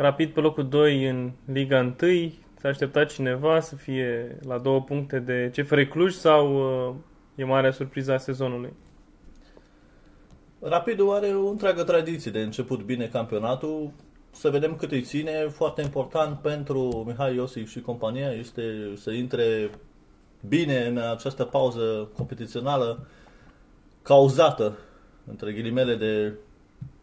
Rapid pe locul 2 în Liga 1. S-a așteptat cineva să fie la două puncte de CFR Cluj sau uh, e marea surpriză a sezonului? Rapidul are o întreagă tradiție de început bine campionatul. Să vedem cât îi ține. Foarte important pentru Mihai Iosif și compania este să intre bine în această pauză competițională cauzată, între ghilimele, de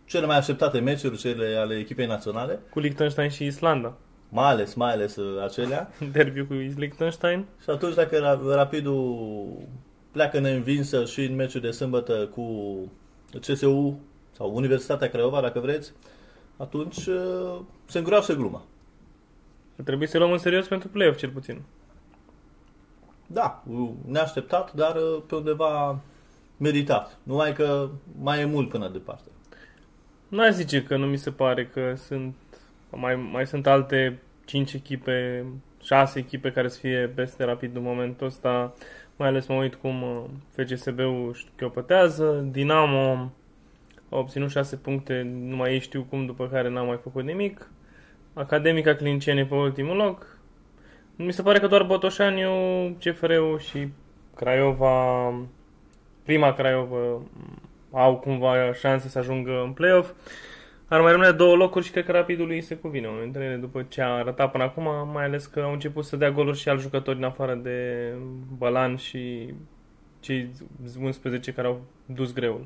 cele mai așteptate meciuri, cele ale echipei naționale. Cu Liechtenstein și Islanda. Mai ales, mai ales uh, acelea. Derbiu cu Liechtenstein. Și atunci dacă Rapidul pleacă neînvinsă și în meciul de sâmbătă cu CSU sau Universitatea Craiova, dacă vreți, atunci uh, se îngroașă gluma. Trebuie să luăm în serios pentru play-off, cel puțin. Da, neașteptat, dar uh, pe undeva meritat. Numai că mai e mult până departe. Nu aș zice că nu mi se pare că sunt mai, mai sunt alte 5 echipe, 6 echipe care să fie peste rapid în momentul ăsta. Mai ales mă uit cum uh, FCSB-ul șchiopătează. Dinamo a obținut 6 puncte, numai ei știu cum, după care n-au mai făcut nimic. Academica Clinceni pe ultimul loc. Mi se pare că doar Botoșaniu, CFR-ul și Craiova, prima Craiova, au cumva șanse să ajungă în play-off. Ar mai rămâne două locuri și cred că Rapidului îi se cuvine unul dintre ele după ce a arătat până acum, mai ales că au început să dea goluri și al jucători în afară de Balan și cei 11 care au dus greul.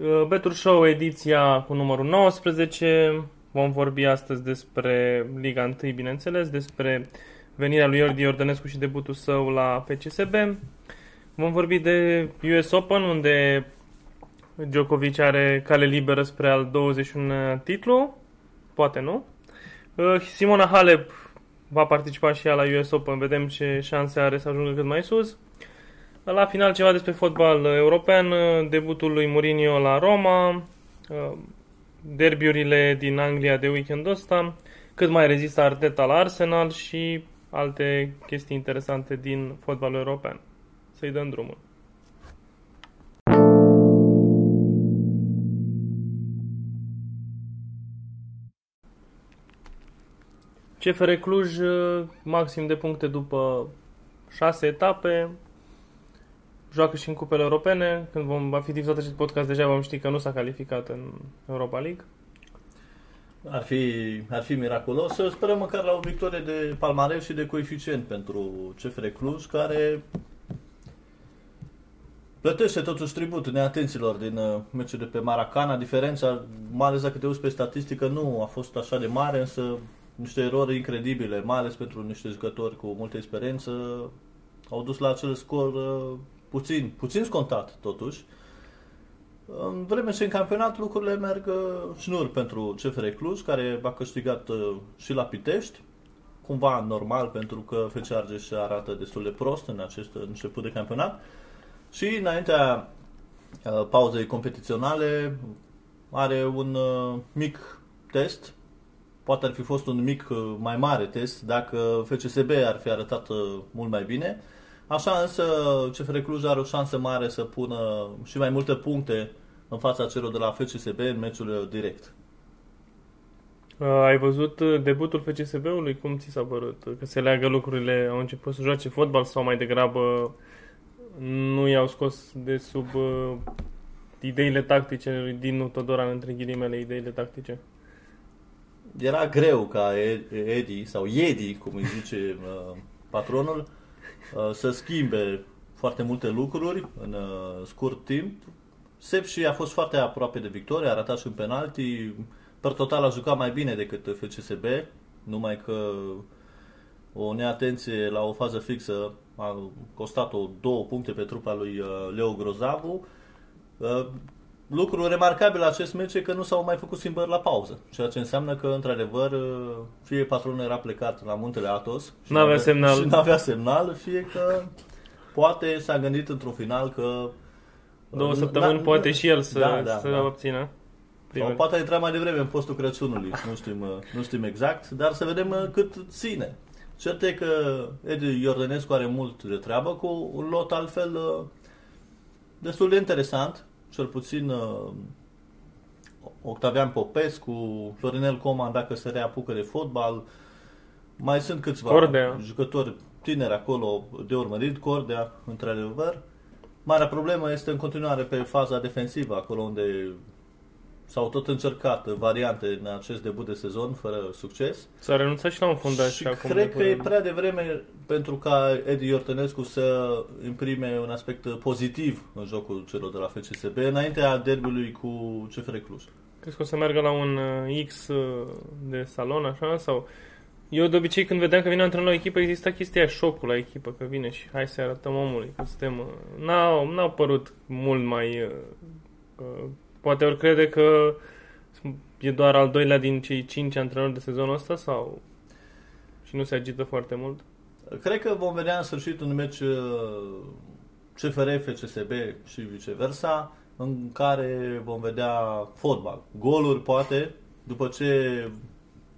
Uh, Betul Show, ediția cu numărul 19. Vom vorbi astăzi despre Liga 1, bineînțeles, despre venirea lui Iordi Iordănescu și debutul său la PCSB. Vom vorbi de US Open, unde Djokovic are cale liberă spre al 21 titlu. Poate nu. Uh, Simona Halep va participa și ea la US Open. Vedem ce șanse are să ajungă cât mai sus. La final ceva despre fotbal european, debutul lui Mourinho la Roma, uh, derbiurile din Anglia de weekendul ăsta, cât mai rezistă Arteta la Arsenal și alte chestii interesante din fotbalul european. Să-i dăm drumul. CFR Cluj, uh, maxim de puncte după 6 etape, joacă și în cupele europene. Când vom, va fi difuzat acest podcast, deja vom ști că nu s-a calificat în Europa League. Ar fi, ar fi miraculos. Să sperăm măcar la o victorie de palmarev și de coeficient pentru CFR Cluj, care plătește totuși tribut neatenților din uh, meciul de pe Maracana. Diferența, mai ales dacă te uiți pe statistică, nu a fost așa de mare, însă niște erori incredibile, mai ales pentru niște jucători cu multă experiență, au dus la acel scor uh, puțin, puțin scontat totuși. În vreme ce în campionat lucrurile merg uh, șnur pentru CFR Cluj, care a câștigat uh, și la Pitești, cumva normal pentru că FC Argeș arată destul de prost în acest început de campionat. Și înaintea uh, pauzei competiționale are un mic test, poate ar fi fost un mic mai mare test dacă FCSB ar fi arătat mult mai bine, Așa însă CFR Cluj are o șansă mare să pună și mai multe puncte în fața celor de la FCSB în meciul direct. Ai văzut uh, debutul FCSB-ului? Cum ți s-a părut? Că se leagă lucrurile, au început să joace fotbal sau mai degrabă nu i-au scos de sub uh, ideile tactice lui Dinu Todoran, între ghilimele, ideile tactice? Era greu ca Edi, sau Edi, cum îi zice uh, patronul, Uh, să schimbe foarte multe lucruri în uh, scurt timp. Sepsi a fost foarte aproape de victorie, a ratat și un penalti. Per total a jucat mai bine decât FCSB, numai că o neatenție la o fază fixă a costat-o două puncte pe trupa lui uh, Leo Grozavu. Lucru remarcabil la acest meci e că nu s-au mai făcut schimbări la pauză, ceea ce înseamnă că, într-adevăr, fie patronul era plecat la muntele Atos și n-avea semnal. și n-avea semnal, fie că poate s-a gândit într-un final că... Două săptămâni da, poate și el să, da, da, să da. obțină. Sau poate a intrat mai devreme în postul Crăciunului, nu știm, nu știm exact, dar să vedem cât ține. Cert e că Edi Iordănescu are mult de treabă cu un lot altfel destul de interesant, cel puțin uh, Octavian Popescu, Florinel Coman dacă se reapucă de fotbal. Mai sunt câțiva Cordea. jucători tineri acolo de urmărit, Cordea, într-adevăr. Marea problemă este în continuare pe faza defensivă, acolo unde s-au tot încercat variante în acest debut de sezon, fără succes. S-a renunțat și la un fundaș și acum. cred de că e curând. prea devreme pentru ca Edi Iortănescu să imprime un aspect pozitiv în jocul celor de la FCSB înaintea derbiului cu CFR Cluj. Crezi că o să meargă la un uh, X uh, de salon, așa? Sau... Eu de obicei când vedeam că vine antrenor la echipă, exista chestia aia, șocul la echipă, că vine și hai să arătăm omului că suntem... uh, N-au, n-au părut mult mai... uh, uh, poate ori crede că e doar al doilea din cei cinci antrenori de sezonul ăsta sau... Și nu se agită foarte mult? Cred că vom vedea în sfârșit un meci uh, CFR, FCSB și viceversa, în care vom vedea fotbal. Goluri, poate, după ce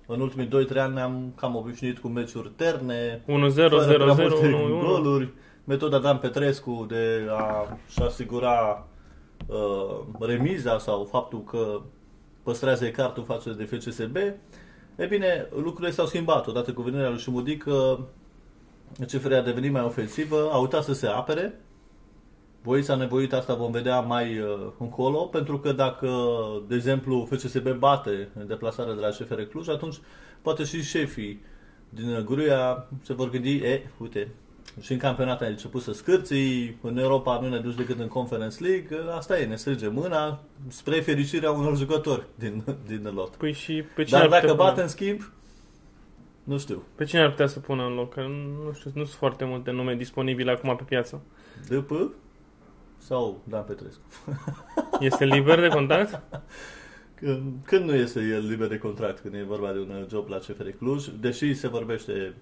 în ultimii 2-3 ani ne-am cam obișnuit cu meciuri terne, 1-0, 0-0, 1-1. fără prea multe goluri. Metoda Dan Petrescu de a și asigura uh, remiza sau faptul că păstrează cartul față de FCSB. E bine, lucrurile s-au schimbat. Odată cu venirea lui Șumudică, CFR a devenit mai ofensivă, a uitat să se apere. Voința nevoită asta vom vedea mai uh, încolo, pentru că dacă, de exemplu, FCSB bate în deplasarea de la CFR Cluj, atunci poate și șefii din Gruia se vor gândi, e, uite, și în campionat ai început să scârții, în Europa nu ne duci decât în Conference League, asta e, ne strânge mâna spre fericirea unor jucători din, din lot. Păi și pe cine, Dar ar putea dacă pune? bate în schimb, nu știu. pe cine ar putea să pună în loc? Că nu știu, nu sunt foarte multe nume disponibile acum pe piață. DP sau Dan Petrescu? Este liber de contact? Când, când nu este el liber de contract, când e vorba de un job la CFR Cluj, deși se vorbește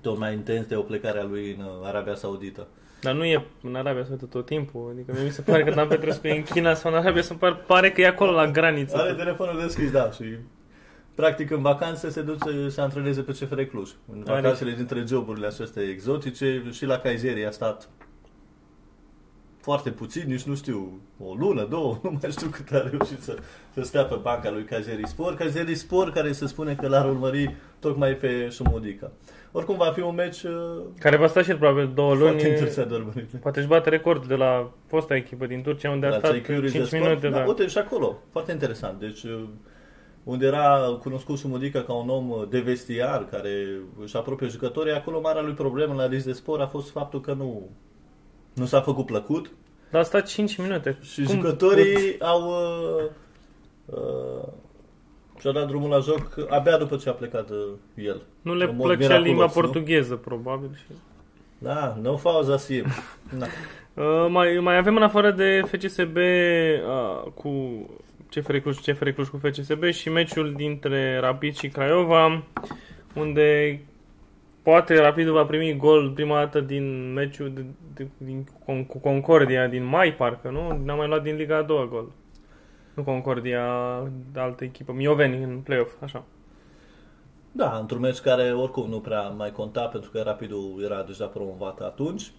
tot mai intens de o plecare a lui în Arabia Saudită. Dar nu e în Arabia Saudită tot timpul. Adică mie mi se pare că Dan Petrescu e în China sau în Arabia Saudită. Pare, pare că e acolo la graniță. Are telefonul deschis, da, și practic în vacanțe se duce să antreneze pe CFR Cluj. În Are- vacanțele dintre joburile acestea exotice și la Kayseri a stat foarte puțin, nici nu știu, o lună, două, nu mai știu cât a reușit să, să stea pe banca lui Kayseri Spor. Kayseri Spor care se spune că l-ar urmări tocmai pe Șumudica. Oricum va fi un meci uh, Care va sta și el probabil două luni. foarte interesant de urmărit. Poate își bate recordul de la fosta echipă din Turcia unde a La stat cei Curious 5 de sport. minute. Da, Da. uite, și acolo. Foarte interesant. Deci, uh, unde era cunoscut Sumudica ca un om de vestiar care își apropie jucătorii, acolo marea lui problemă la risc de spor a fost faptul că nu, nu s-a făcut plăcut Dar a stat 5 minute. și Cum jucătorii au uh, uh, și-au dat drumul la joc abia după ce a plecat uh, el. Nu le în mod plăcea miraculos, limba nu? portugheză, probabil. Și... Da, nu fauza sim. Da. Uh, mai, mai avem în afară de FCSB uh, cu CFR Cluj, CFR Cluj cu FCSB și meciul dintre Rapid și Craiova, unde poate Rapidul va primi gol prima dată din meciul de, de, din, con, cu Concordia din mai, parcă, nu? N-a mai luat din Liga a doua gol. Nu Concordia, de altă echipă. Mioveni în play-off, așa. Da, într-un meci care oricum nu prea mai conta pentru că Rapidul era deja promovat atunci.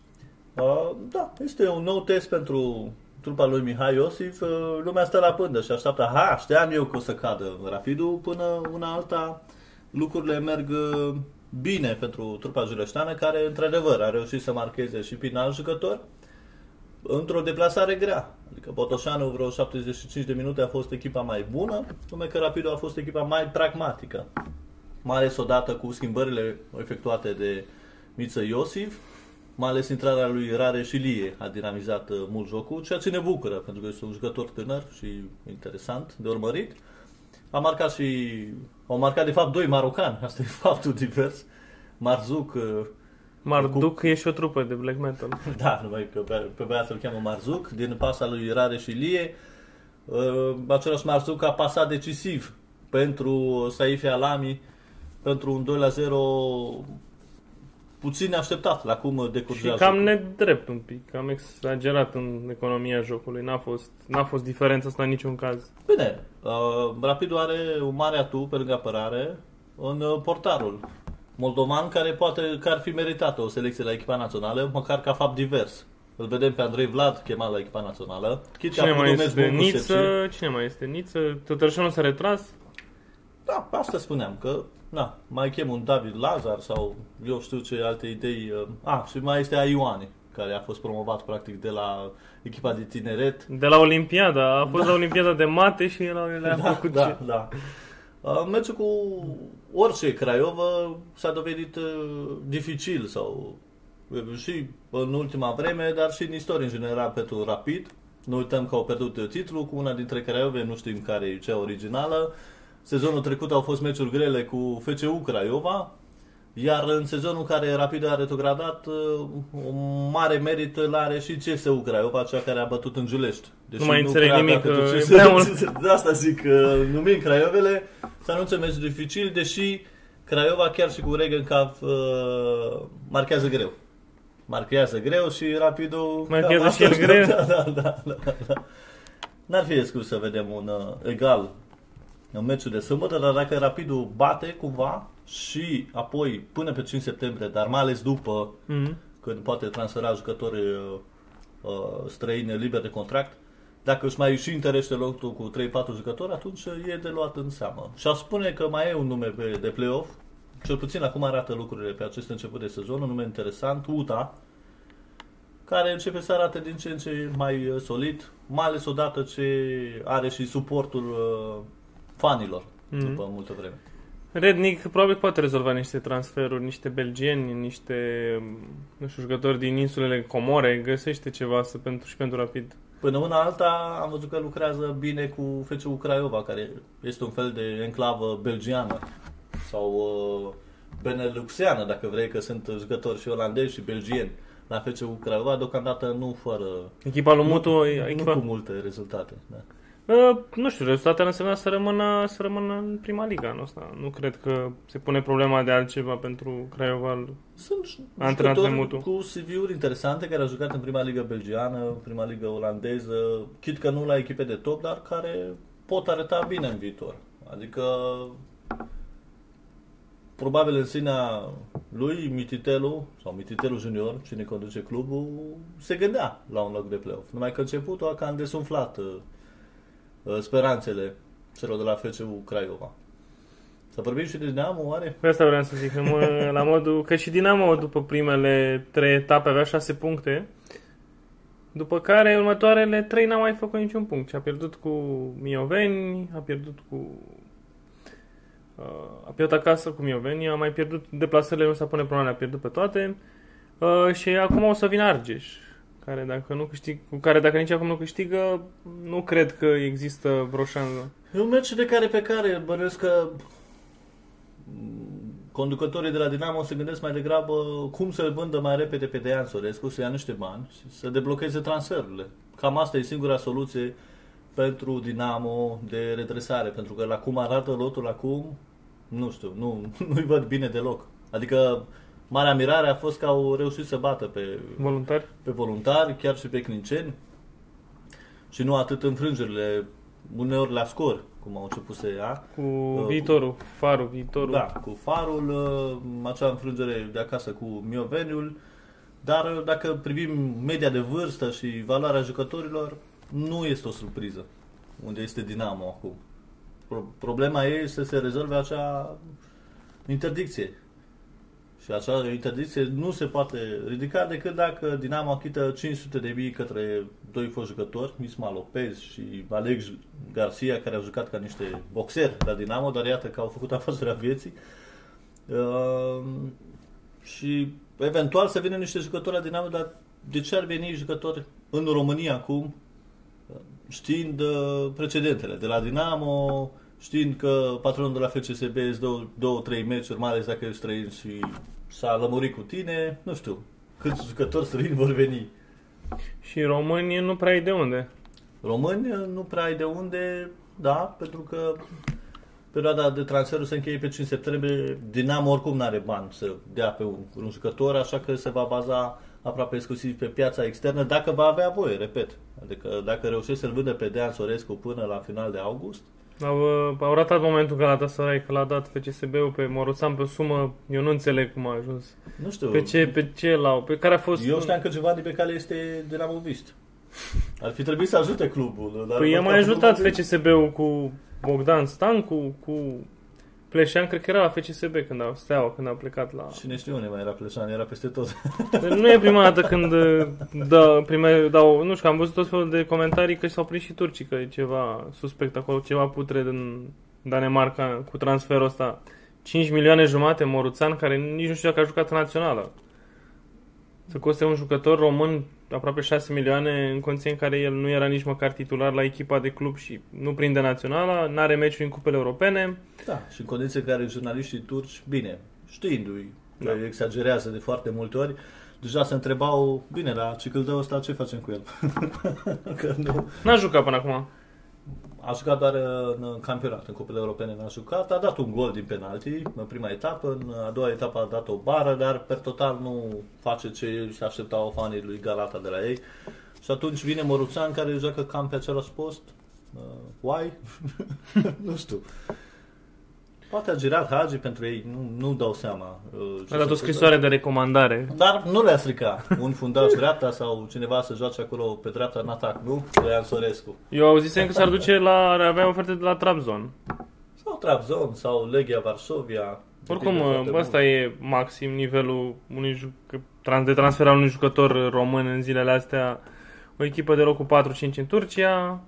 Uh, da, este un nou test pentru trupa lui Mihai Iosif. Uh, lumea stă la pândă și așteaptă. Ha, știam eu că o să cadă Rapidul până una alta. Lucrurile merg uh, bine pentru trupa juleșteană care într-adevăr a reușit să marcheze și prin alt jucător într-o deplasare grea. Adică Botoșanu vreo 75 de minute a fost echipa mai bună, numai că Rapidul a fost echipa mai pragmatică mai ales odată cu schimbările efectuate de Miță Iosif, mai ales intrarea lui Rare și Lie a dinamizat uh, mult jocul, ceea ce ne bucură, pentru că este un jucător tânăr și interesant de urmărit. A marcat și, au marcat de fapt doi marocani, asta e faptul divers. Marzuc, uh, Marduk e și o trupă de black metal. da, numai că pe, pe băiatul îl cheamă Marzuc, din pasa lui Rare și Lie. Uh, același Marzuc a pasat decisiv pentru Saifi Alami pentru un 2 la 0 puțin așteptat la cum Și decurgea cam jocul. nedrept un pic, cam exagerat în economia jocului. N-a fost, n-a fost diferența asta în niciun caz. Bine, uh, Rapidul are un mare atu pe lângă apărare în uh, portarul moldovan care poate că ar fi meritat o selecție la echipa națională, măcar ca fapt divers. Îl vedem pe Andrei Vlad chemat la echipa națională. Chit că a Cine făcut mai un meci este? bun cu Niță? Sepsi. Cine mai este? Niță? Tătărșanu s-a retras? Da, pe asta spuneam, că na, mai chem un David Lazar sau eu știu ce alte idei. uh, A, și mai este Aioane, care a fost promovat practic de la echipa de tineret. De la Olimpiada. A fost la Olimpiada de mate și el le-a Da, făcut da, ce- da. Uh, Meciul cu orice Craiova s-a dovedit uh, dificil sau uh, și în ultima vreme, dar și în istorie în general pentru Rapid. Nu uităm că au pierdut titlul cu una dintre Craiove, nu știm care e cea originală. Sezonul trecut au fost meciuri grele cu FCU Craiova, iar în sezonul care Rapid a retrogradat, uh, un mare merit îl are și CSU Craiova, cea care a bătut în Giulești. Deși Nu mai înțeleg prea nimic, avea pentru că ce e prea să- mult. De asta zic, că numim Craiovele, să anunțe meci dificil, deși Craiova chiar și cu Regencap uh, marchează greu. Marchează greu și Rapidul... Marchează cam și el asta- greu. Da, da, da, da, da. N-ar fi exclus să vedem un uh, egal în meciul de sâmbătă, dar dacă Rapidul bate cumva și apoi până pe 5 septembrie, dar mai ales după Mhm. când poate transfera jucători uh, uh, străini liber de contract, dacă își mai și întărește locul cu 3-4 jucători, atunci e de luat în seamă. Și aș spune că mai e un nume pe, de play-off, cel puțin acum arată lucrurile pe acest început de sezon, un nume interesant, UTA, care începe să arate din ce în ce mai uh, solid, mai ales odată ce are și suportul uh, fanilor Mhm. după multă vreme. Rednic probabil poate rezolva niște transferuri, niște belgieni, niște nu știu, jucători din insulele Comore, găsește ceva să pentru și pentru rapid. Până una alta am văzut că lucrează bine cu FCU Craiova, care este un fel de enclavă belgiană sau uh, beneluxeană, dacă vrei, că sunt jucători și olandezi și belgieni la FCU Craiova, deocamdată nu fără... Echipa lui Mutu, nu, echipa... nu cu multe rezultate. Da. Uh, nu știu, rezultatele însemna să rămână, să rămână în prima liga anul ăsta. Nu cred că se pune problema de altceva pentru Craiova. Sunt Antrenat de jucători Mutu. cu CV-uri interesante care au jucat în prima ligă belgiană, în prima ligă olandeză, chit că nu la echipe de top, dar care pot arăta bine în viitor. Adică probabil în sinea lui Mititelu sau Mititelu Junior, cine conduce clubul, se gândea la un loc de play-off. Numai că începutul a cam desumflat uh, uh, speranțele celor de la FCU Craiova. Să vorbim și de Dinamo, oare? Pe asta vreau să zic, că mă, la modul că și Dinamo după primele trei etape avea șase puncte, după care următoarele trei n-a mai făcut niciun punct. Și a pierdut cu Mioveni, a pierdut cu... Uh, a pierdut acasă cu Mioveni, a mai pierdut deplasările, nu s-a pune problema, a pierdut pe toate. Uh, și acum o să vină Argeș, care dacă nu câștig, cu care dacă nici acum nu câștigă, nu cred că există vreo șansă. E un meci de care pe care bănuiesc că mm, conducătorii de la Dinamo se gândesc mai degrabă cum să-l vândă mai repede pe Dejan Sorescu, să ia niște bani și să deblocheze transferurile. Cam asta e singura soluție pentru Dinamo de redresare, pentru că la cum arată lotul acum, nu știu, nu, nu-i văd bine deloc. Adică marea mirare a fost că au reușit să bată pe Voluntari? pe voluntari, chiar și pe clinceni și nu atât înfrângerile uneori la scor, cum au început să ia. Cu viitorul, farul, viitorul. Da, cu farul, uh, acea înfrângere de acasă cu Mioveniul, dar uh, dacă privim media de vârstă și valoarea jucătorilor, nu este o surpriză unde este Dinamo acum. Pro- Problema e să se rezolve acea interdicție. Și acea interdicție nu se poate ridica decât dacă Dinamo achită 500 de mii către doi foști jucători, Isma Lopez și Alex Garcia, care au jucat ca niște boxeri la Dinamo, dar iată că au făcut afacerea vieții. Uh, și eventual să vină niște jucători la Dinamo, dar de ce ar veni jucători în România acum, știind uh, precedentele de la Dinamo, știind că patronul de la FCSB îți dă două, trei meciuri, mai ales dacă ești străin și s-a lămurit cu tine, nu știu, câți jucători străini vor veni. Și românii nu prea ai de unde. Români nu prea ai de unde, da, pentru că perioada de transfer se încheie pe 5 septembrie, Dinamo oricum nu are bani să dea pe un, un jucător, așa că se va baza aproape exclusiv pe piața externă, dacă va avea voie, repet. Adică dacă reușește să-l vândă pe Dean Sorescu până la final de august, Au, uh, au ratat momentul Galatasaray că l-a dat FCSB-ul pe Moroțan pe o sumă, eu nu înțeleg cum a ajuns. Nu știu. Pe ce, pe ce l-au, pe care a fost... Eu știam că ceva de pe care este de la movist. Ar fi trebuit să ajute clubul. Dar Păi i-a mai clubul ajutat de- FCSB-ul cu Bogdan Stancu, cu Pleșan, cred că era la FCSB când au steaua, când au plecat la... Cine știe unde mai era Pleșan, era peste tot. Deci Nu e prima dată când uh, da, prime, dau, nu știu, că am văzut tot felul de comentarii că s-au prins și turcii, că e ceva suspect acolo, ceva putre din Danemarca cu transferul ăsta. 5 milioane jumate Moruțan, care nici nu știu dacă a jucat în națională. Să coste un jucător român aproape 6 milioane în condiții în care el nu era nici măcar titular la echipa de club și nu prinde naționala, n-are meciuri în cupele europene. Da, și în condiții în care jurnaliștii turci, bine, știindu-i, Da. da. exagerează de foarte multe ori, deja se întrebau, bine, la Cicâldău ăsta ce facem cu el? că nu, N-a jucat până acum. A jucat doar în campionat, în cupele europene n-a jucat, a dat un gol din penalti în prima etapă, în a doua etapă a dat o bară, dar per total nu face ce se așteptau fanii lui Galata de la ei. Și atunci vine Moruțan care joacă cam pe același post. Uh, why? nu știu. Poate a girat Hagi pentru ei, nu, nu dau seama. uh, ce A dat s-a o scrisoare de recomandare. dar nu le-a stricat un fundaș dreapta sau cineva să joace acolo pe dreapta în atac, nu? Traian Sorescu. Eu auzisem că s-ar duce la, ar avea oferte de la Trabzon. Sau Trabzon, sau Legia Varsovia. Oricum, Depinde foarte ăsta mult. e maxim nivelul unui juc- tran- de transfer al unui jucător român în zilele astea. O echipă de locul 4-5 în Turcia,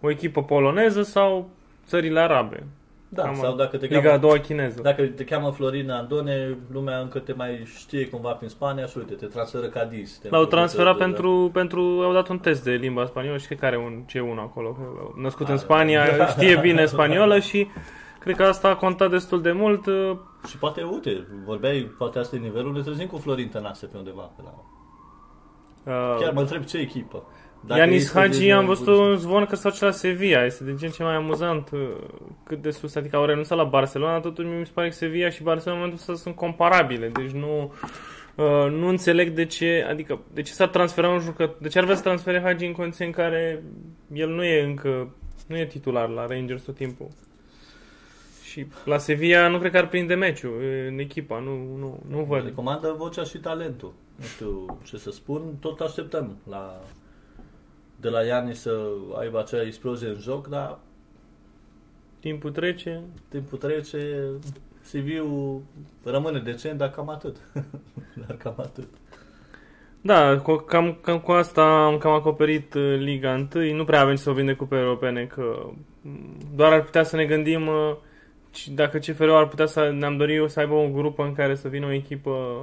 o echipă poloneză sau țările arabe. Da, Cam sau dacă te Liga a cheamă, doua chineză. dacă te cheamă Florin Andone, lumea încă te mai știe cumva prin Spania și uite, te transferă Cadiz. te L-au împrumută transferat de- pentru, pentru, au dat un test de limba spaniolă și cred că are un C1 acolo. Născut Ah, în Spania, da. știe bine spaniolă și cred că asta a contat destul de mult. Și poate, uite, vorbeai, poate asta e nivelul, ne trezim cu Florin Tănase pe undeva. Pe la... Uh, Chiar mă întreb ce echipă. Ianis este Hagi, de- am văzut un zvon că s-a duce la Sevilla. Este de gen ce mai amuzant uh, cât de sus. Adică au renunțat la Barcelona, totuși mi se pare că Sevilla și Barcelona în momentul ăsta sunt comparabile. Deci nu, uh, nu înțeleg de ce, adică de ce s-ar transfera un jucător, de ce ar vrea să transfere Hagi în condiții în care el nu e încă, nu e titular la Rangers tot timpul. Și la Sevilla nu cred că ar prinde meciul e în echipa, nu, nu, nu văd. Recomandă vocea și talentul. Nu știu ce să spun, tot așteptăm la, de la Iani să aibă acea explozie în joc, dar Timpul trece, timpul trece, CV-ul rămâne decent, dar cam atât. dar cam atât. Da, cu, cam, cam cu asta am cam acoperit uh, Liga 1. Nu prea avem ce să vorbim de cupe europene, că m, doar ar putea să ne gândim uh, ci- dacă CFR-ul ar putea să ne-am dorit să aibă o grupă în care să vină o echipă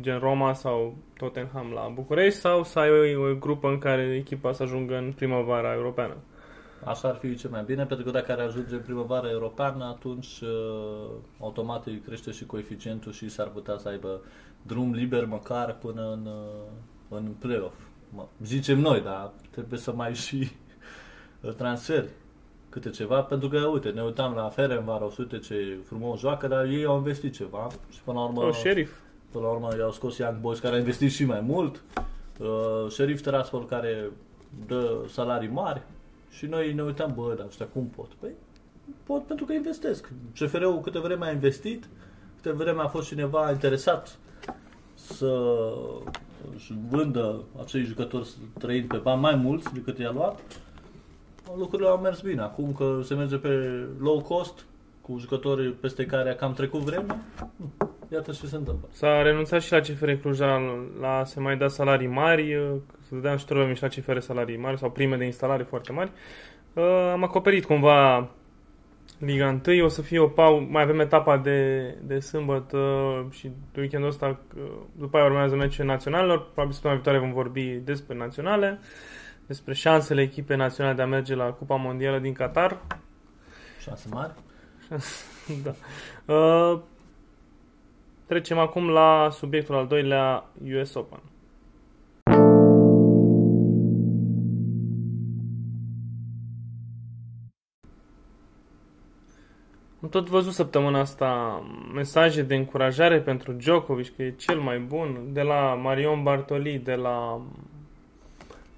gen Roma sau Tottenham la București sau să aibă o grupă în care echipa să ajungă în primăvara europeană. Așa ar fi cel mai bine, pentru că dacă ar ajunge în primăvara europeană, atunci uh, automat îi crește și coeficientul și s-ar putea să aibă drum liber măcar până în, uh, în play-off. Mă, zicem noi, dar trebuie să mai și uh, transferi câte ceva, pentru că, uite, ne uitam la Ferencváros, uite ce frumos joacă, dar ei au investit ceva și până la urmă, O șerif. până la urmă i-au scos Young Boys care a investit și mai mult, uh, Sheriff Tiraspol care dă salarii mari și noi ne uitam, bă, dar ăștia cum pot? Păi pot pentru că investesc. CFR-ul câte vreme a investit, câte vreme a fost cineva interesat să își vândă acei jucători trăind pe bani mai mulți decât i-a luat, lucrurile au mers bine. Acum că se merge pe low cost, cu jucători peste care a cam trecut vremea, iată ce se întâmplă. S-a renunțat și la CFR Cluj la, la se mai da salarii mari, uh, să dădeam ajutorul și la CFR salarii mari sau prime de instalare foarte mari. Uh, am acoperit cumva Liga 1, o să fie o pau, mai avem etapa de, de sâmbătă și de weekendul ăsta, uh, după aia urmează meciul naționalelor, probabil săptămâna viitoare vom vorbi despre naționale, despre șansele echipei naționale de a merge la Cupa Mondială din Qatar. Șanse mari. da. Uh, trecem acum la subiectul al doilea, US Open. Am tot văzut săptămâna asta mesaje de încurajare pentru Djokovic, că e cel mai bun, de la Marion Bartoli, de la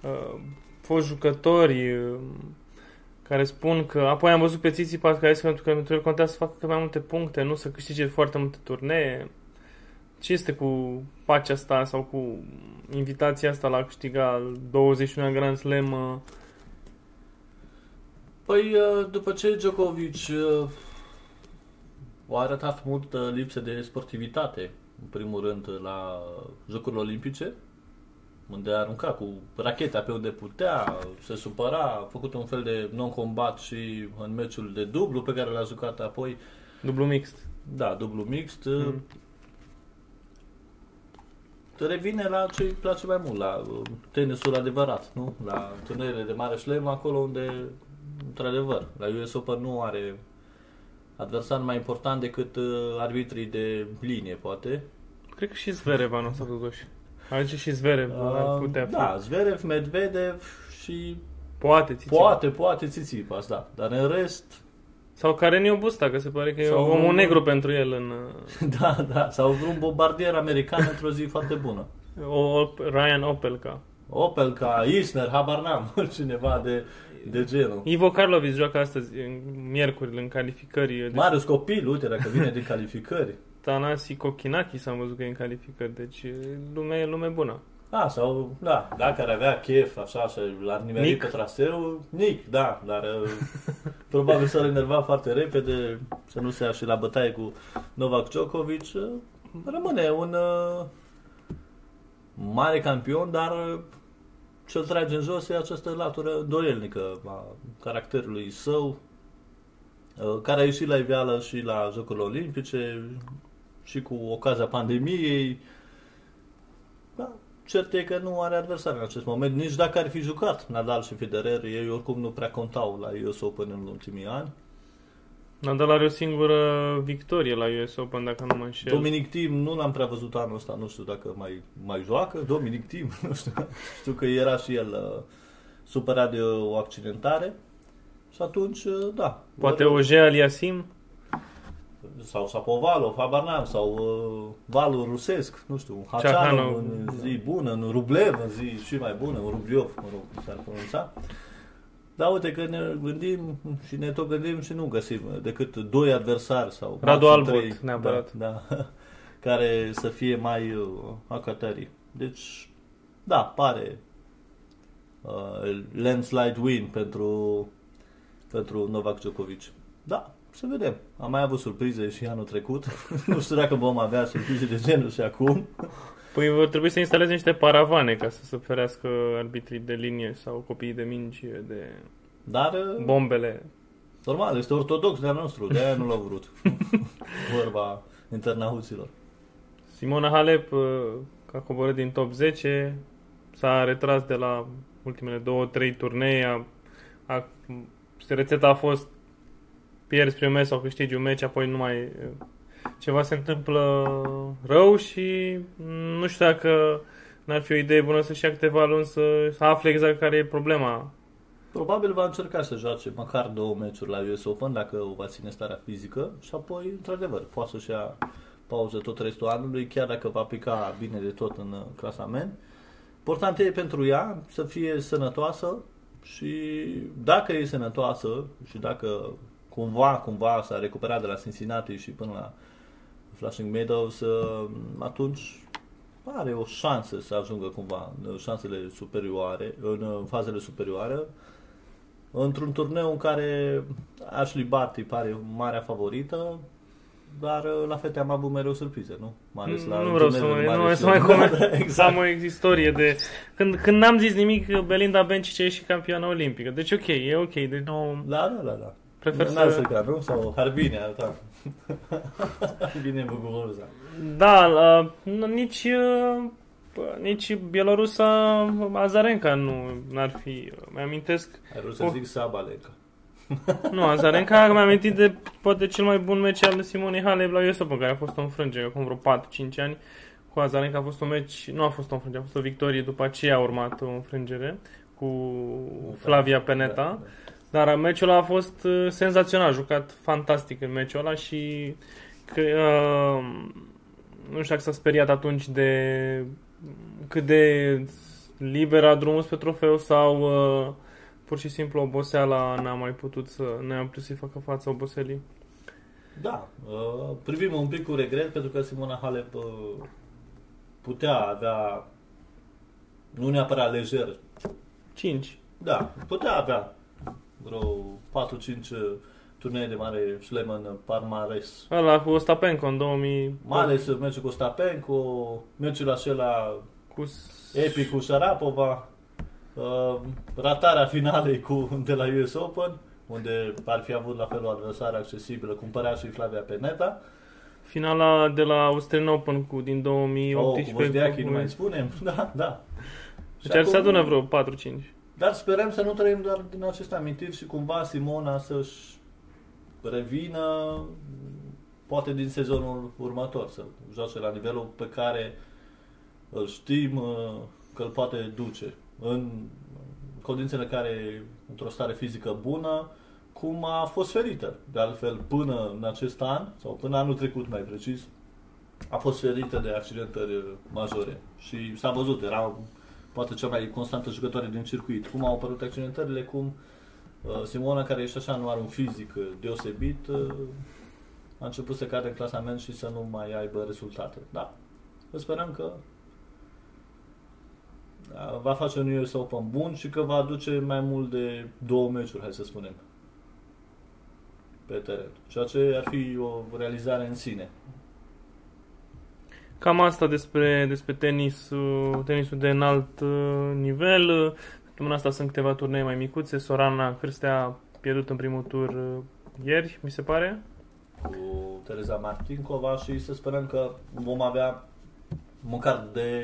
uh, fost jucători uh, care spun că, apoi am văzut pe Tsitsipas care zice că pentru el contează să facă cât mai multe puncte, nu să câștige foarte multe turnee. Ce este cu pacea asta sau cu invitația asta la a câștiga 21 Grand Slam? uh, Păi, uh, după ce Djokovic uh, a arătat multă lipsă de sportivitate, în primul rând la Jocurile Olimpice, unde a aruncat cu racheta pe unde putea, se supăra, a făcut un fel de non-combat și în meciul de dublu pe care l-a jucat apoi, Dublu mixt. da, dublu mixt, Mm. mm. revine la ce îi place mai mult, la uh, tenisul adevărat, nu? La turneele de mare șlem, acolo unde, într-adevăr, la US Open nu are adversar mai important decât uh, arbitrii de linie, poate. Cred că și Zverev anul ăsta totuși. Aici și Zverev ar Uh, putea fi. Da, Zverev, Medvedev și Poate, Tsitsipas. poate, poate Tsitsipas, da. Dar în rest, Sau Careniu Busta, că se pare că e Sau- omul negru pentru el în... da, da, sau un bombardier american într-o zi foarte bună. O, o, Ryan Opelka. Opel ca Isner, habar n-am, cineva de, de genul. Ivo Karlovic joacă astăzi, în miercuri, în calificări. Deci, Marius Copil, uite, dacă vine din calificări. Tanasi Kokinakis am văzut că e în calificări, deci e lume, lume bună. Da, sau, da, dacă ar avea chef, așa, și l-ar nimeri Nick. pe traseu, Nick, da, dar uh, probabil s-ar enerva foarte repede, să nu se ia și la bătaie cu Novak Djokovic. uh, Rămâne un uh, mare campion, dar uh, ce-l trage în jos e această latură doielnică a caracterului său, uh, care a ieșit la iveală și la Jocurile Olimpice și cu ocazia pandemiei. Da, cert e că nu are adversar în acest moment, nici dacă ar fi jucat Nadal și Federer, ei oricum nu prea contau la US Open în ultimii ani. Nadal are o singură victorie la US Open, dacă nu mă înșel. Dominic Thiem nu l-am prea văzut anul ăsta, nu știu dacă mai, mai joacă. Dominic Thiem, nu știu. Știu că era și el uh, supărat de o accidentare. Și atunci, uh, da. Poate Vor- Oje Aliasim? Sau Sapovalov, habar n-am, sau uh, valul rusesc, nu știu, Ceahanov. Haceanov în zi bună, în Rublev în zi și mai bună, în Rubliov, mă rog, cum s-ar pronunța. Dar uite că ne gândim și ne tot gândim și nu găsim decât doi adversari sau Radu maxim Albot, trei, neapărat. Da, da, care să fie mai uh, acatării. Deci, da, pare uh, landslide win pentru, pentru Novak Djokovic. Da, să vedem. Am mai avut surprize și anul trecut. nu știu dacă vom avea surprize de genul și acum. Păi vor trebui să instaleze niște paravane ca să se ferească arbitrii de linie sau copiii de mingi de Dar, uh, bombele. normal, este ortodox de-a nostru, de-aia nu l-au vrut. Vorba internauților. Simona Halep, uh, că a coborât din top 10, s-a retras de la ultimele două, trei turnee. A, a, rețeta a fost pierzi primul meci sau câștigi un meci, apoi nu mai uh, ceva se întâmplă rău și mm, nu știu dacă n-ar fi o idee bună să-și ia câteva luni să, să afle exact care e problema. Probabil va încerca să joace măcar două meciuri la US Open dacă o va ține starea fizică și apoi, într-adevăr, poate să-și ia pauză tot restul anului, chiar dacă va pica bine de tot în uh, clasament. Important e pentru ea să fie sănătoasă și dacă e sănătoasă și dacă cumva, cumva s-a recuperat de la Cincinnati și până la Flushing Meadows, uh, atunci are o șansă să ajungă cumva în șansele superioare, în uh, fazele superioare, într-un turneu în care Ashley Barty pare marea favorită, dar uh, la fete am avut mereu surprize, nu? Mai ales la nu vreau să turneurile mai, nu mari vreau să mai și- coment. Da, Exact. exact. Am o istorie de... Când, când n-am zis nimic, Belinda Bencic e și campioană olimpică. Deci ok, e ok. Deci nu... Da, da, da, da. Prefer În să... alt car, nu? Sau Harbine, da. Harbine Buguroza. Da, la, nu, nici, uh, bă, nici Bielorusa Azarenka nu ar fi. Mi amintesc, Ai vrut să Oh. zic Sabalenka. nu, Azarenka mi-a amintit de poate cel mai bun meci al Simonei Halep la US Open, care a fost o înfrângere acum vreo 4-5 ani. Cu Azarenka a fost un meci, nu a fost o înfrângere, a fost o victorie, după aceea a urmat o înfrângere cu Flavia Peneta. Da, da. Dar meciul ăla a fost uh, senzațional, a jucat fantastic în meciul ăla și că, uh, nu știu dacă s-a speriat atunci de cât de liber a drumul spre trofeu sau uh, pur și simplu oboseala n-a mai putut să ne am putut să-i facă față oboselii. Da, uh, privim un pic cu regret pentru că Simona Halep uh, putea avea, nu neapărat lejer, 5. da, putea avea vreo 4-5 turnee de mare șlem în Parmares. Ăla cu Ostapenko în 2000... Mai ales meciul cu Stapenko, meciul acela Cu... epic cu Sharapova, uh, ratarea finalei cu, de la US Open, unde ar fi avut la fel o adversară accesibilă, cumpărea și Flavia Peneta. Finala de la Australian Open cu din Oh, 2018. cu Vozdeachi, nu cu- mai spunem. Da, da. Deci ar Și se acum- adună vreo 4-5. Dar sperăm să nu trăim doar din aceste amintiri și cumva Simona să-și revină poate din sezonul următor, să joace la nivelul pe care îl știm uh, că îl poate duce în condițiile în care e într-o stare fizică bună, cum a fost ferită. De altfel, până în acest an, sau până anul trecut mai precis, a fost ferită de accidentări majore. Și s-a văzut, era poate cea mai constantă jucătoare din circuit. Cum au apărut accidentările, cum uh, Simona, care și așa nu are un fizic uh, deosebit, uh, a început să cadă în clasament și să nu mai aibă rezultate. Da, sperăm că uh, va face un US Open bun și că va aduce mai mult de două meciuri, hai să spunem, pe teren. Ceea ce ar fi o realizare în sine. Cam asta despre, despre tenisul, tenisul de înalt uh, nivel. Săptămâna asta sunt câteva turnee mai micuțe. Sorana Cârstea a pierdut în primul tur uh, ieri, mi se pare. cu Tereza Martincova și să sperăm că vom avea măcar de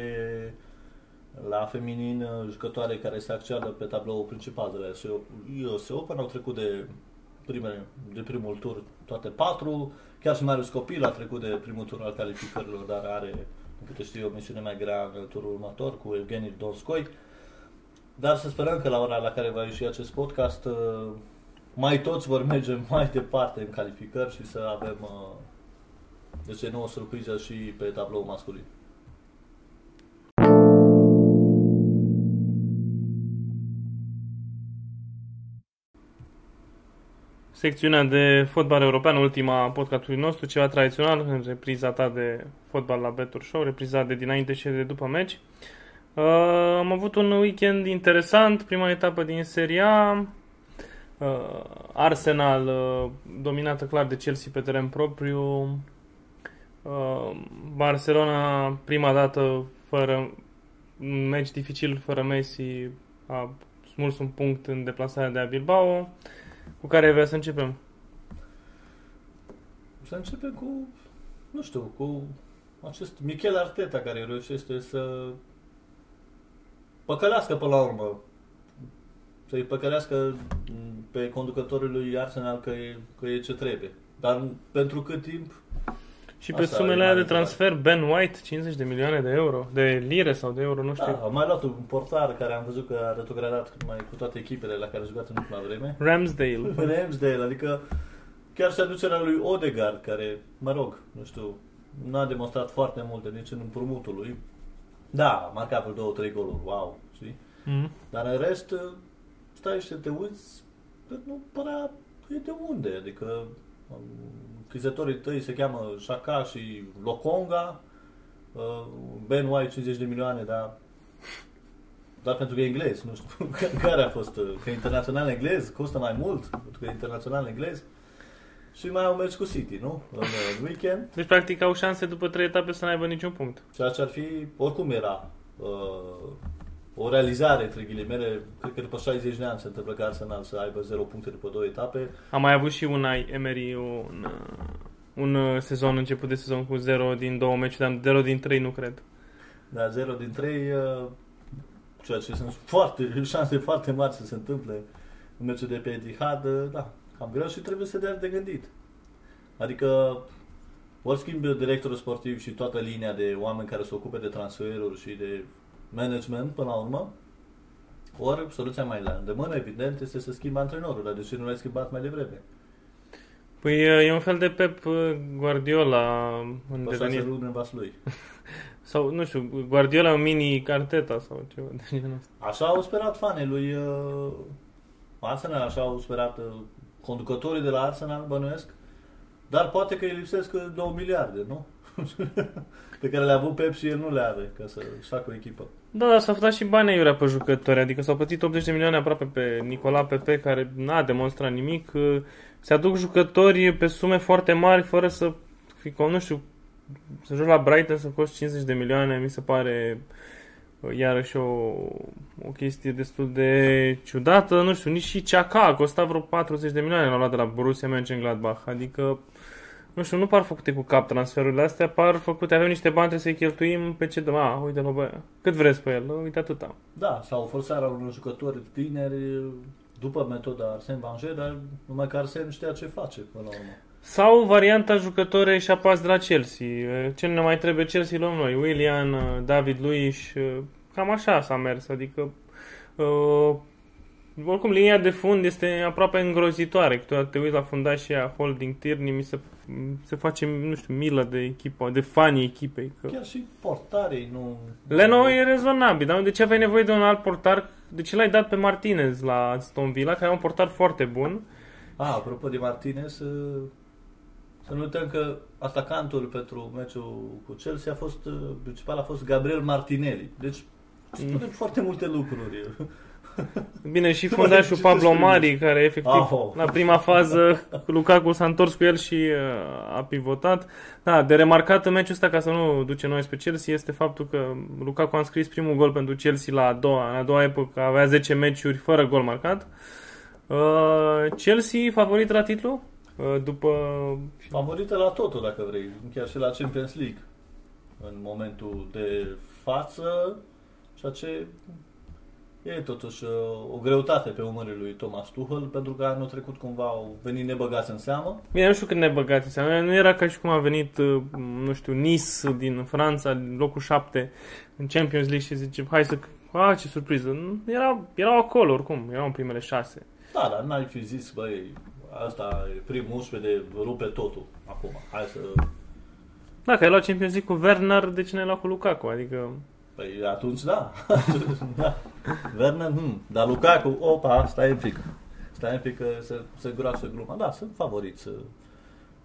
la feminin uh, jucătoare care se acceadă pe tabloul principal de la US Open. Au trecut de, prime, de primul tur toate patru. Chiar și Marius Copil a trecut de primul tur al calificărilor, dar are, din câte știu, eu, o misiune mai grea în turul următor cu Evgeni Donskoi. Dar să sperăm că la ora la care va ieși acest podcast uh, mai toți vor merge mai departe în calificări și să avem, uh, de ce nu, o surpriză și pe tablou masculin. Secțiunea de fotbal european, ultima podcastului nostru, ceva tradițional, în repriza ta de fotbal la Better Show, repriza de dinainte și de după meci. Uh, am avut un weekend interesant, prima etapă din Serie A, uh, Arsenal uh, dominată clar de Chelsea pe teren propriu, uh, Barcelona prima dată fără un meci dificil fără Messi a smuls un punct în deplasarea de la Bilbao. Cu care vrea să începem? Să începem cu, nu știu, cu acest Michel Arteta care reușește să păcălească până la urmă. Să-i păcălească pe conducătorul lui Arsenal că e, că e ce trebuie. Dar pentru cât timp Și pe Asta sumele e alea de mai transfer, Ben White, 50 de milioane de euro, de lire sau de euro, nu știu. Da, am mai luat un portar care am văzut că a retrogradat mai cu toate echipele la care a jucat în ultima vreme. Ramsdale. Ramsdale, adică chiar și aducerea lui Odegaard, care, mă rog, nu știu, n-a demonstrat foarte multe nici în împrumutul lui. Da, a marcat vreo două, trei goluri, wow, știi? Mm. Dar în rest, stai și te uiți, că nu părea e de unde, adică um, chizătorii tăi se cheamă Shaka și Lokonga, uh, Ben White 50 de milioane, dar doar pentru că e englez, nu știu care a fost, uh, că e internațional englez, costă mai mult, pentru că e internațional englez. Și mai au meci cu City, nu? În uh, weekend. Deci, practic, au șanse după trei etape să n-aibă niciun punct. Ceea ce ar fi, oricum era uh, o realizare, între ghilimele, cred că după 60 de ani se întâmplă ca Arsenal să aibă 0 puncte după două etape. Am mai avut și un Emery un, uh, un uh, sezon, început de sezon cu 0 din două meciuri, dar 0 din 3 nu cred. Dar 0 din 3, uh, ceea ce sunt foarte, șanse foarte mari să se întâmple în meciul de pe Etihad, uh, da, cam greu și trebuie să dea de gândit. Adică ori schimbi directorul sportiv și toată linia de oameni care se ocupe de transferuri și de management până la urmă, ori soluția mai la îndemână, evident, este să schimbi antrenorul, dar de ce nu l-ai schimbat mai devreme? Păi uh, e un fel de Pep uh, Guardiola în Pe șase devenire. luni în vas lui. Sau, nu știu, Guardiola un mini Carteta sau ceva de genul ăsta. Așa au sperat fanii lui uh, Arsenal, așa au sperat uh, conducătorii de la Arsenal, bănuiesc. Dar poate că îi lipsesc 2 miliarde, nu? pe care le-a avut Pep și el nu le are ca să-și facă o echipă. Da, dar s-a dat și bani aiurea pe jucători, adică s-au plătit 80 de milioane aproape pe Nicola Pepe, care n-a demonstrat nimic. Se aduc jucători pe sume foarte mari, fără să fi, nu știu, să joc la Brighton să cost 50 de milioane, mi se pare iarăși o, o chestie destul de ciudată. Nu știu, nici și Ceaca a costat vreo 40 de milioane la luat de la Borussia Mönchengladbach, adică nu știu, nu par făcute cu cap transferurile astea, par făcute, avem niște bani, trebuie să-i cheltuim pe ce dăm. Ah, uite l bă, cât vreți pe el, uite atâta. Da, sau forțarea unor jucători tineri după metoda Arsene Wenger, dar numai că Arsene știa ce face până la urmă. Sau varianta jucători și apas de la Chelsea. Ce ne mai trebuie Chelsea luăm noi? William, David Luiz, cam așa s-a mers, adică uh, oricum, linia de fund este aproape îngrozitoare. Câteodată te uiți la fundașia Holding Tierney, mi se, se face, nu știu, milă de echipă, de fanii echipei. Că... Chiar și portarii nu... Leno e rezonabil, dar de ce aveai nevoie de un alt portar? De ce l-ai dat pe Martinez la Aston Villa, care e un portar foarte bun? A, apropo de Martinez, să nu uităm că atacantul pentru meciul cu Chelsea a fost, principal a fost Gabriel Martinelli. Deci, spune mm. foarte multe lucruri. Bine, și fundașul Pablo Mari, care efectiv Aho. la prima fază Lukaku s-a întors cu el și uh, a pivotat. Da, de remarcat în meciul ăsta, ca să nu duce noi pe Chelsea, este faptul că Lukaku a înscris primul gol pentru Chelsea la a doua, în a doua epocă, avea 10 meciuri fără gol marcat. Uh, Chelsea favorit la titlu? Uh, după... Favorită la totul, dacă vrei, chiar și la Champions League. În momentul de față, ceea ce e totuși uh, o greutate pe umării lui Thomas Tuchel, pentru că anul trecut cumva au venit nebăgați în seamă. Bine, nu știu când nebăgați în seamă. Nu era ca și cum a venit, uh, nu știu, Nice din Franța, din locul 7 în Champions League și zice, hai să... A, ce surpriză. Era, erau acolo oricum, erau în primele șase. Da, dar n-ai fi zis, băi, asta e primul 11 de rupe totul acum. Hai să... Dacă ai luat Champions League cu Werner, de ce n-ai luat cu Lukaku? Adică... Păi atunci da. da. Werner, hmm. Dar Lukaku, opa, stai un pic. Stai un pic că se, se groașă gluma. Da, sunt favoriți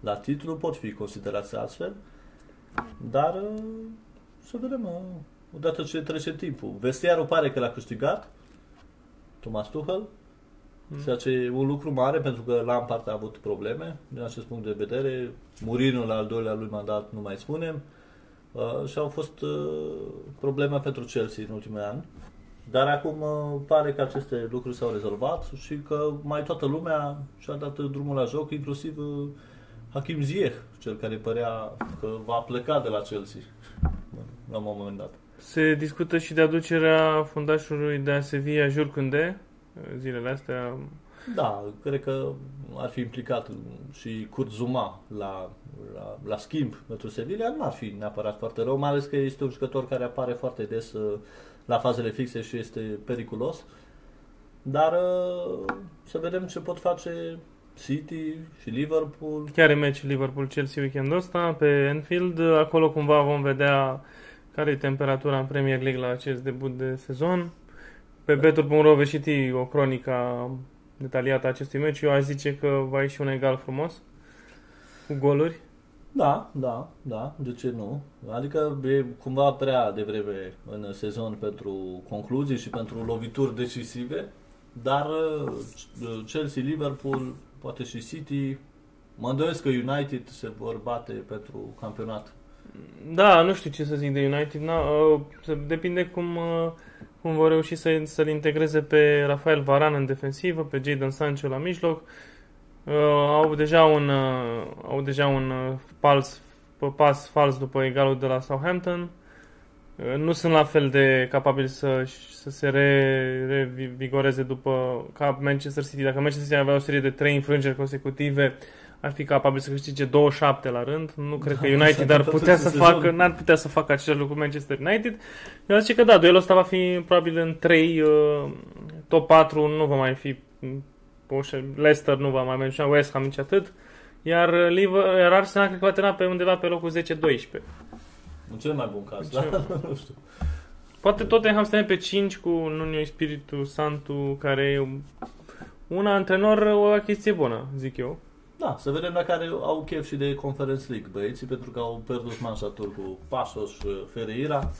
la titlu, pot fi considerați astfel. Dar să vedem odată ce trece timpul. Vestiarul pare că l-a câștigat. Thomas Tuchel. Mm. Ceea ce e un lucru mare pentru că Lampard a avut probleme din acest punct de vedere. Mourinho la al doilea lui mandat nu mai spunem. Uh, și au fost uh, probleme pentru Chelsea în ultimii ani. Dar acum uh, pare că aceste lucruri s-au rezolvat și că mai toată lumea și-a dat drumul la joc, inclusiv uh, Hakim Ziyech, cel care părea că va pleca de la Chelsea la un moment dat. Se discută și de aducerea fundașului de Sevilla, Jules Koundé, zilele astea. Da, cred că ar fi implicat și Kurt Zuma la, la, la schimb pentru Sevilla, nu ar fi neapărat foarte rău, mai ales că este un jucător care apare foarte des uh, la fazele fixe și este periculos. Dar uh, să vedem ce pot face City și Liverpool. Chiar e meci Liverpool-Chelsea weekendul ăsta pe Anfield. Acolo cumva vom vedea care e temperatura în Premier League la acest debut de sezon. Pe betul.ro veți citi o cronică detaliată a acestui meci. Eu aș zice că va ieși un egal frumos cu goluri. Da, da, da, de ce nu? Adică e cumva prea devreme în sezon pentru concluzii și pentru lovituri decisive, dar uh, Chelsea, Liverpool, poate și City, mă îndoiesc că United se vor bate pentru campionat. Da, nu știu ce să zic de United, na, uh, depinde cum, uh, cum vor reuși să, să-l integreze pe Rafael Varan în defensivă, pe Jadon Sancho la mijloc, uh, au deja un, uh, au deja un uh, pals, pas fals după egalul de la Southampton. Uh, nu sunt la fel de capabili să, să se re, revigoreze după ca Manchester City. Dacă Manchester City avea o serie de trei înfrângeri consecutive, ar fi capabil să câștige 27 la rând. Nu cred da, că United ar putea să facă, n-ar putea să facă același lucru Manchester United. Eu zice că da, duelul ăsta va fi probabil în 3, uh, top 4 nu va mai fi Leicester nu va mai merge, West Ham nici atât. Iar, Liver, iar Arsenal cred că va termina pe undeva pe locul 10-12. În cel mai bun caz, da? nu știu. Poate Tottenham să pe 5 cu Nuno Spiritu Santu, care e un, un antrenor o achiziție bună, zic eu. Da, să vedem dacă are, au chef și de Conference League băieții, pentru că au pierdut manșatul cu Pasos și Ferreira.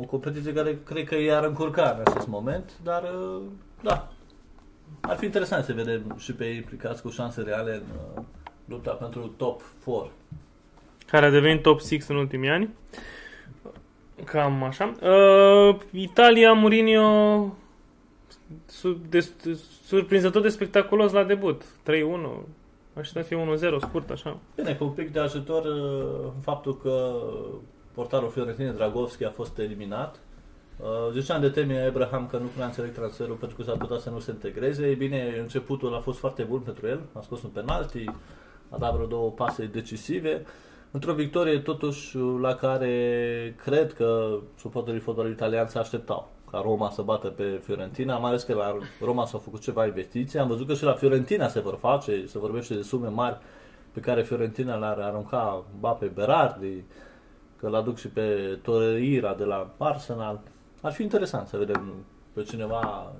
O competiție care cred că i-ar încurca în acest moment, dar uh, da, ar fi interesant să vedem și pe ei implicați cu șanse reale în uh, lupta pentru top 4. Care a devenit top 6 în ultimii ani. Cam așa. Uh, Italia, Mourinho su- de, surprinzător de spectaculos la debut. 3-1. Aș fi 1-0, scurt așa. Bine, cu un pic de ajutor uh, faptul că portarul Fiorentinei Dragovski a fost eliminat. Uh, ziceam de teme Abraham că nu prea înțeleg transferul pentru că s-ar putea să nu se integreze. Ei bine, începutul a fost foarte bun pentru el. A scos un penalti, a dat vreo două pase decisive. Într-o victorie totuși la care cred că suporterii fotbalului italian se așteptau ca Roma să bată pe Fiorentina, mai ales că la Roma s-au făcut ceva investiții. Am văzut că și la Fiorentina se vor face, se vorbește de sume mari pe care Fiorentina le-ar arunca ba pe Berardi, că l aduc și pe Torreira de la Arsenal. Ar fi interesant să vedem pe cineva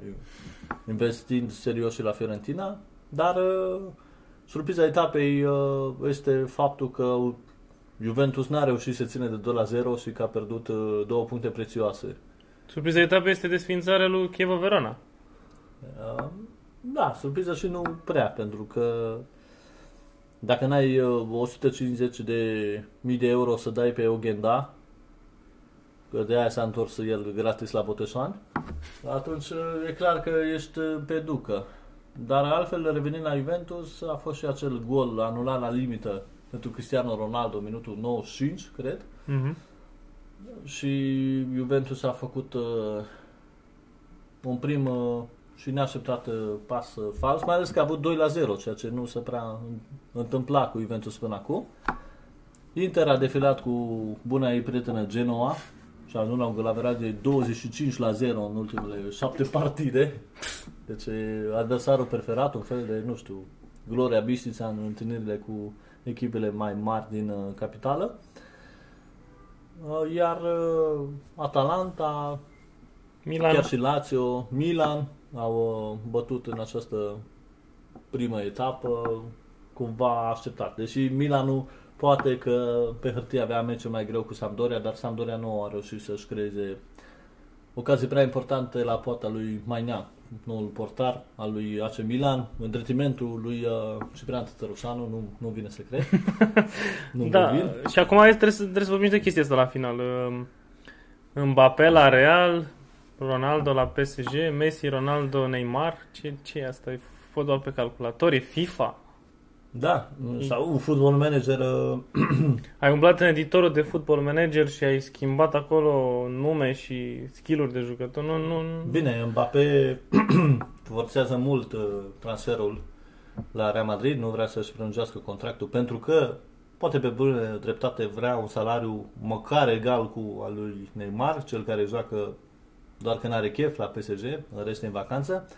investind serios și la Fiorentina, dar uh, surpriza etapei uh, este faptul că Juventus n-a reușit să ține de 2 la 0 și că a pierdut uh, două puncte prețioase. Surpriza etapei este desfințarea lui Chievo Verona. Da, surpriză și nu prea, pentru că dacă n-ai 150 de mii de euro să dai pe Ogenda, că de aia s-a întors el gratis la Boteșan, atunci e clar că ești pe ducă. Dar altfel, revenind la Juventus, a fost și acel gol anulat la limită pentru Cristiano Ronaldo, minutul 95, cred. Mm-hmm. Și Juventus a făcut uh, un prim uh, și neașteptat uh, pas uh, fals, mai ales că a avut 2 la 0, ceea ce nu se prea întâmpla cu Juventus până acum. Inter a defilat cu buna ei prietenă Genoa și a ajuns la un golaverat de 25 la 0 în ultimele șapte partide. Deci adversarul preferat, un fel de, nu știu, Gloria Bistița în întâlnirile cu echipele mai mari din uh, capitală. Uh, iar uh, Atalanta, Milan. chiar și Lazio, Milan au uh, bătut în această primă etapă cumva așteptat. Deși Milanul poate că pe hârtie avea meciul mai greu cu Sampdoria, dar Sampdoria nu a reușit să-și creeze ocazie prea importante la poata lui Maignan, noul portar al lui AC Milan, îndretimentul lui uh, Ciprian Tătărușanu, nu, nu vine să cred. nu Da, vin. și acum trebuie să, trebuie să vorbim de chestia asta la final. Um, Mbappé la Real, Ronaldo la PSG, Messi, Ronaldo, Neymar. Ce, ce e asta? E fotbal pe calculator? E FIFA? Da, sau un football manager uh, Ai umblat în editorul de football manager și ai schimbat acolo nume și skill-uri de jucător. Nu, nu, nu. Bine, Mbappé forțează mult uh, transferul la Real Madrid, nu vrea să-și prelungească contractul pentru că poate pe bună dreptate vrea un salariu măcar egal cu al lui Neymar, cel care joacă doar când are chef la PSG, în rest e în vacanță.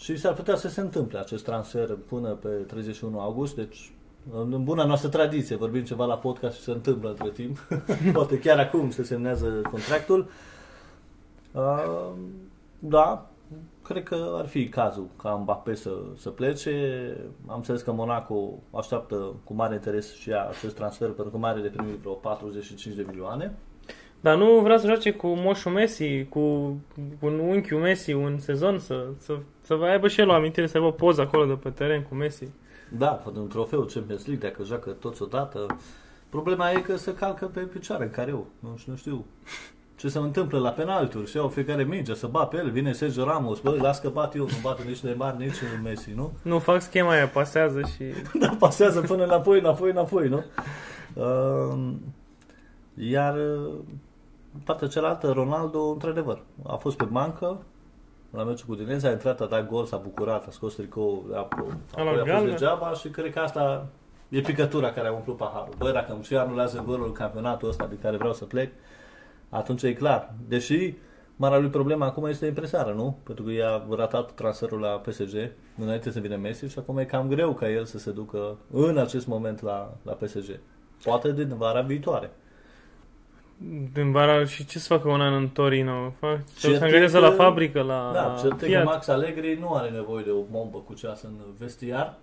Și s-ar putea să se întâmple acest transfer până pe 31 august, deci în buna noastră tradiție, vorbim ceva la podcast și se întâmplă între timp. Poate chiar acum se semnează contractul. Uh, da, cred că ar fi cazul ca Mbappé să, să plece. Am înțeles că Monaco așteaptă cu mare interes și ea acest transfer pentru că mai are de primit vreo 45 de milioane. Dar nu vrea să joace cu moșul Messi, cu un unchiul Messi un sezon, să, să, să vă aibă și el o amintire, să aibă o poză acolo de pe teren cu Messi. Da, poate un trofeu Champions League, dacă joacă toți odată. Problema e că se calcă pe picioare în careu. Nu, știu- nu știu ce se întâmplă la penalturi și au fiecare minge să bat pe el, vine Sergio Ramos, băi, las că bat eu, nu bate nici Neymar, nici Messi, nu? Nu fac schema aia, pasează și... da, pasează până înapoi, înapoi, înapoi, nu? Uh, iar uh, partea cealaltă, Ronaldo, într-adevăr, a fost pe bancă, la meciul cu Dinezi, a intrat, a dat gol, s-a bucurat, a scos tricou, a, apoi a luat fost galben. degeaba și cred că asta e picătura care a umplut paharul. Băi, dacă îmi și anulează golul în campionatul ăsta de care vreau să plec, atunci e clar. Deși marea lui problemă acum este impresară, nu? Pentru că i-a ratat transferul la PSG înainte să vină Messi și acum e cam greu ca el să se ducă în acest moment la, la PSG. Poate din vara viitoare. Din vara și ce să facă un an în Torino? Fac, Cert se e angajează că- la fabrică, la Da, cert e că Fiat. Max Allegri nu are nevoie de o bombă cu ceas în vestiar.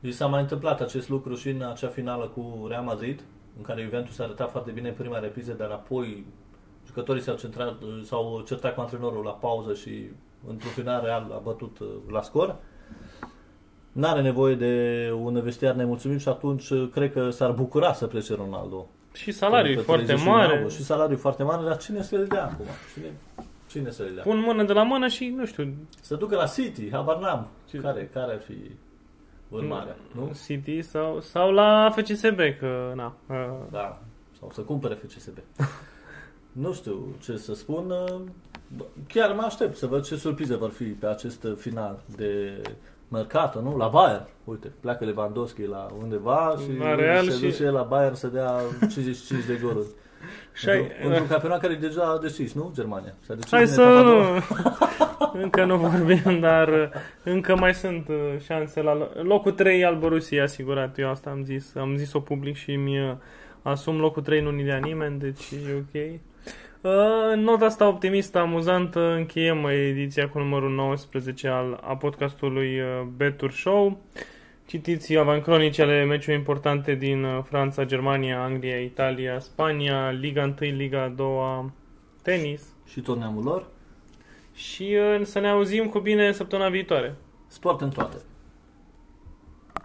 I s-a mai întâmplat acest lucru și în acea finală cu Real Madrid, în care Juventus a arătat foarte bine în prima repriză, dar apoi jucătorii s-au, centrat, s-au certat cu antrenorul la pauză și într-un final Real a bătut uh, la scor. N-are nevoie de un vestiar nemulțumit și atunci uh, cred că s-ar bucura să plece Ronaldo. Și salariul e Pe foarte 31 mare. august. Și salariul e foarte mare, dar cine să le dea acum? Cine, cine să le dea? Pun mână de la mână și, nu știu, Să ducă la City, habar n-am. Ce- Care, care ar fi urmarea, nu? City sau, sau la FCSB, că na. uh, Da. Sau să cumpere FCSB. nu știu ce să spun. Bă, Chiar mă aștept să văd ce surprize vor fi pe acest final de mercato, nu? La Bayern. Uite, pleacă Lewandowski la undeva și La Real se și- duce la Bayern să dea 55 de goluri. Și ai, Într-un campionat care deja a decis, nu? Germania. S-a decis Hai în să etapa a nu... doua. încă nu vorbim, dar uh, încă mai sunt uh, șanse la lo- locul 3 al Borussiei asigurat. Eu asta am zis, am zis-o public și mi uh, asum locul 3 nu ni dea nimeni, deci e ok. Uh, În nota asta optimistă, amuzantă, încheiem ediția cu numărul 19 al, a podcastului uh, Betur Show. Citiți avancronici ale meciurilor importante din uh, Franța, Germania, Anglia, Italia, Spania, Liga 1, Liga 2, tenis. Și tot neamul lor. Și uh, să ne auzim cu bine săptămâna viitoare. Sport în toate.